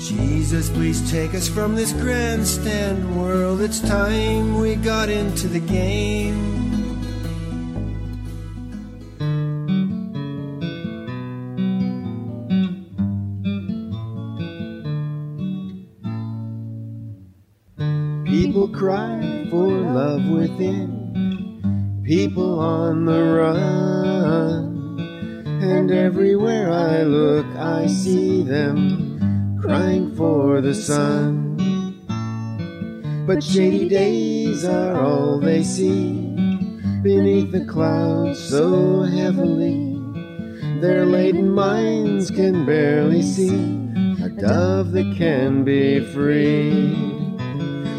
Jesus, please take us from this grandstand world. It's time we got into the game. People cry for love within, people on the run. And everywhere I look, I see them crying for the sun. But shady days are all they see beneath the clouds so heavily. Their laden minds can barely see a dove that can be free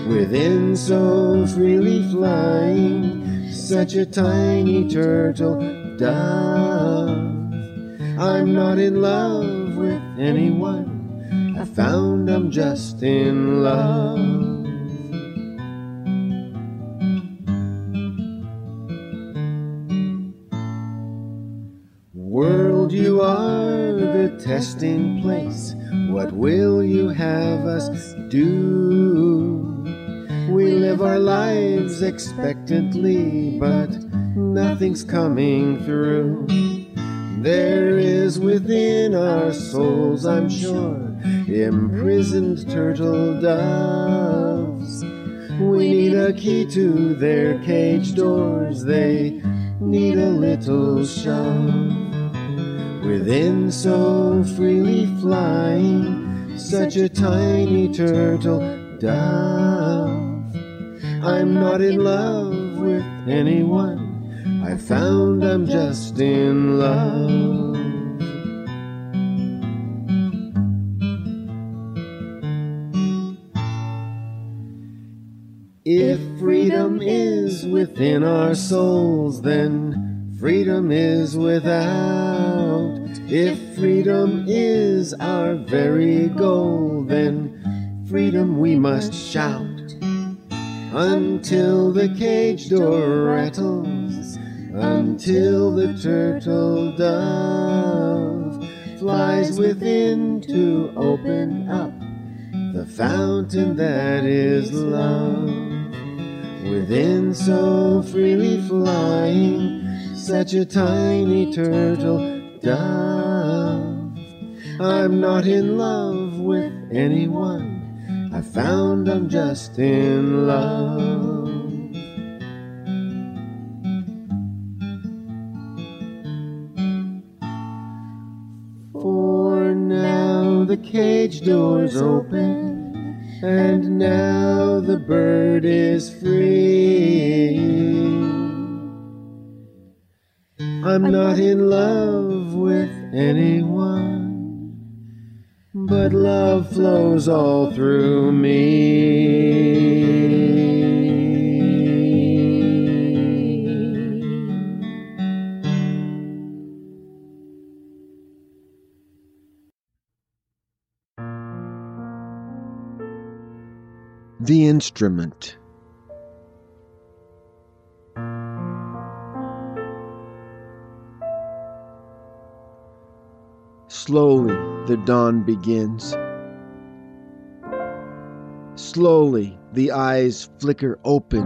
within so freely flying, such a tiny turtle dove. I'm not in love with anyone, found I'm just in love. World, you are the testing place. What will you have us do? We live our lives expectantly, but nothing's coming through. There is within our souls, I'm sure, imprisoned turtle doves. We need a key to their cage doors, they need a little shove. Within so freely flying, such a tiny turtle dove. I'm not in love with anyone. I found I'm just in love. If freedom is within our souls, then freedom is without. If freedom is our very goal, then freedom we must shout until the cage door rattles, until the turtle dove flies within to open up the fountain that is love. Within so freely flying, such a tiny turtle dove. I'm not in love with anyone I found I'm just in love. For now the cage door's open, and now the bird is free. I'm not in love with anyone but love flows all through me. Instrument. Slowly the dawn begins. Slowly the eyes flicker open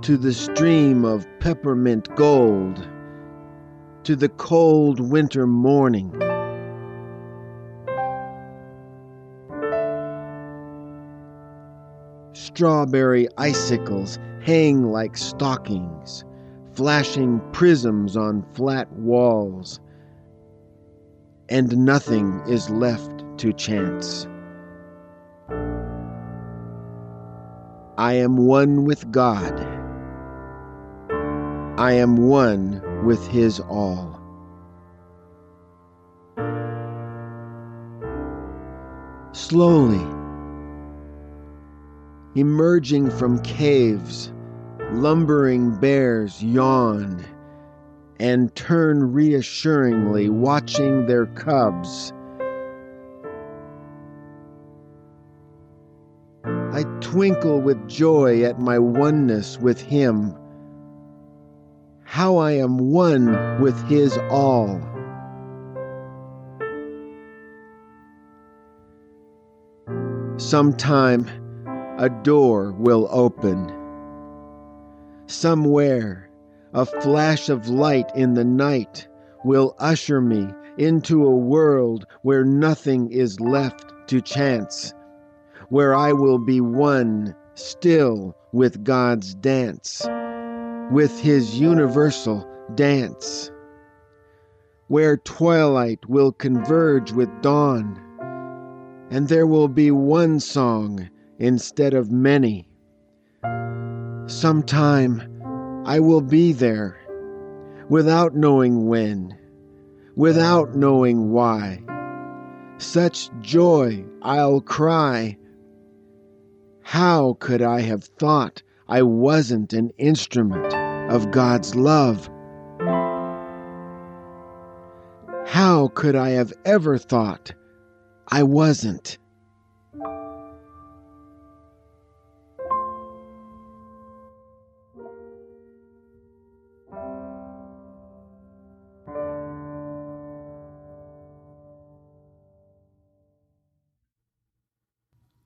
to the stream of peppermint gold, to the cold winter morning. Strawberry icicles hang like stockings, flashing prisms on flat walls and nothing is left to chance. I am one with God. I am one with His all. Slowly, emerging from caves, lumbering bears yawn and turn reassuringly, watching their cubs. I twinkle with joy at my oneness with Him. How I am one with His all. Sometime a door will open. Somewhere a flash of light in the night will usher me into a world where nothing is left to chance, where I will be one still with God's dance, with His universal dance, where twilight will converge with dawn and there will be one song instead of many. Sometime I will be there without knowing when, without knowing why. Such joy I'll cry. How could I have thought I wasn't an instrument of God's love? How could I have ever thought I wasn't.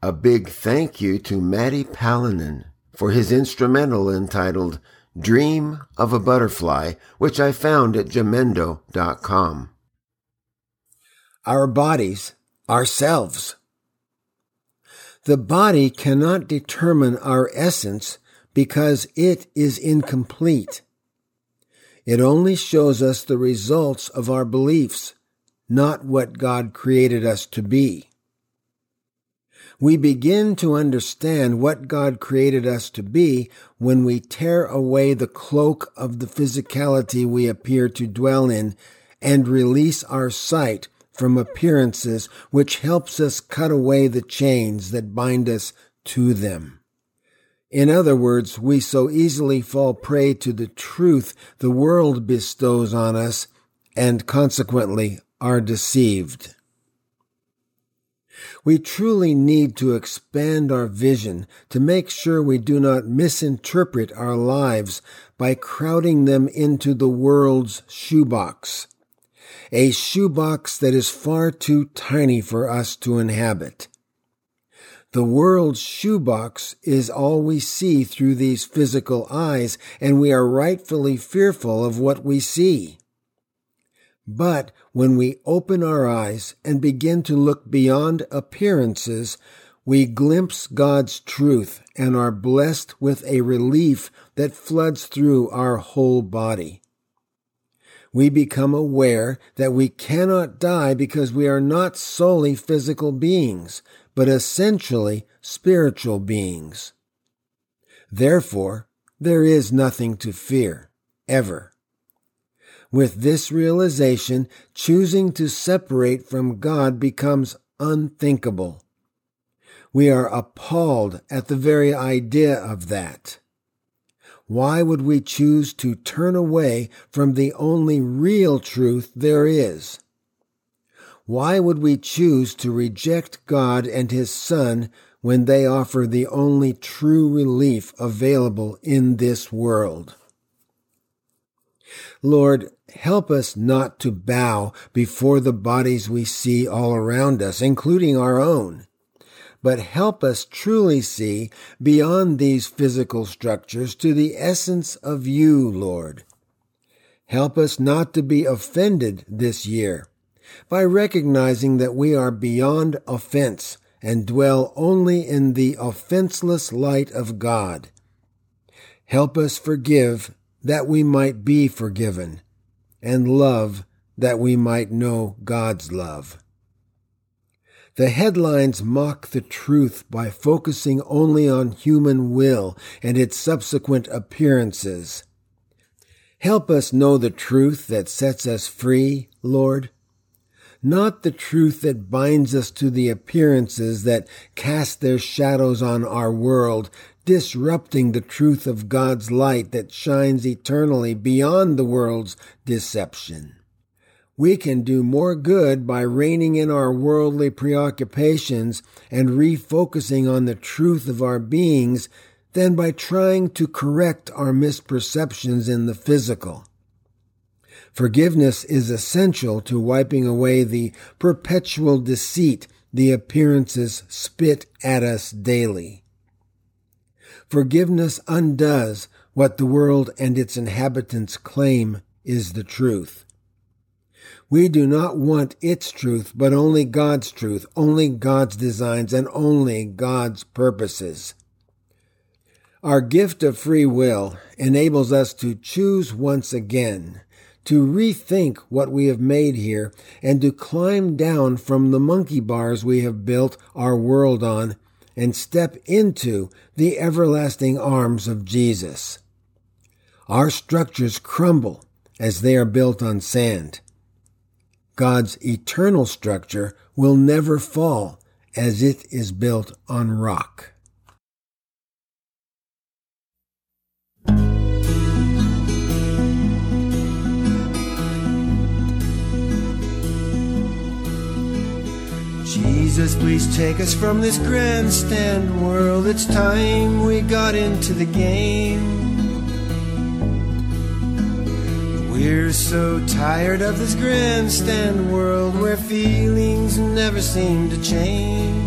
A big thank you to Matti Paalanen for his instrumental entitled Dream of a Butterfly, which I found at jamendo.com. Our bodies ourselves. The body cannot determine our essence because it is incomplete. It only shows us the results of our beliefs, not what God created us to be. We begin to understand what God created us to be when we tear away the cloak of the physicality we appear to dwell in and release our sight from appearances, which helps us cut away the chains that bind us to them. In other words, we so easily fall prey to the truth the world bestows on us and consequently are deceived. We truly need to expand our vision to make sure we do not misinterpret our lives by crowding them into the world's shoebox a shoebox that is far too tiny for us to inhabit. The world's shoebox is all we see through these physical eyes, and we are rightfully fearful of what we see. But when we open our eyes and begin to look beyond appearances, we glimpse God's truth and are blessed with a relief that floods through our whole body we become aware that we cannot die because we are not solely physical beings, but essentially spiritual beings. Therefore, there is nothing to fear, ever. With this realization, choosing to separate from God becomes unthinkable. We are appalled at the very idea of that. Why would we choose to turn away from the only real truth there is? Why would we choose to reject God and His Son when they offer the only true relief available in this world? Lord, help us not to bow before the bodies we see all around us, including our own but help us truly see beyond these physical structures to the essence of you, Lord. Help us not to be offended this year by recognizing that we are beyond offense and dwell only in the offenseless light of God. Help us forgive that we might be forgiven and love that we might know God's love. The headlines mock the truth by focusing only on human will and its subsequent appearances. Help us know the truth that sets us free, Lord, not the truth that binds us to the appearances that cast their shadows on our world, disrupting the truth of God's light that shines eternally beyond the world's deception we can do more good by reining in our worldly preoccupations and refocusing on the truth of our beings than by trying to correct our misperceptions in the physical. Forgiveness is essential to wiping away the perpetual deceit the appearances spit at us daily. Forgiveness undoes what the world and its inhabitants claim is the truth. We do not want its truth, but only God's truth, only God's designs, and only God's purposes. Our gift of free will enables us to choose once again, to rethink what we have made here, and to climb down from the monkey bars we have built our world on and step into the everlasting arms of Jesus. Our structures crumble as they are built on sand. God's eternal structure will never fall as it is built on rock. Jesus, please take us from this grandstand world. It's time we got into the game. We're so tired of this grandstand world where feelings never seem to change.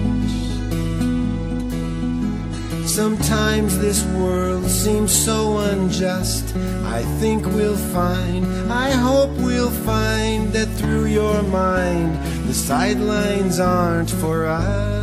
Sometimes this world seems so unjust. I think we'll find, I hope we'll find that through your mind, the sidelines aren't for us.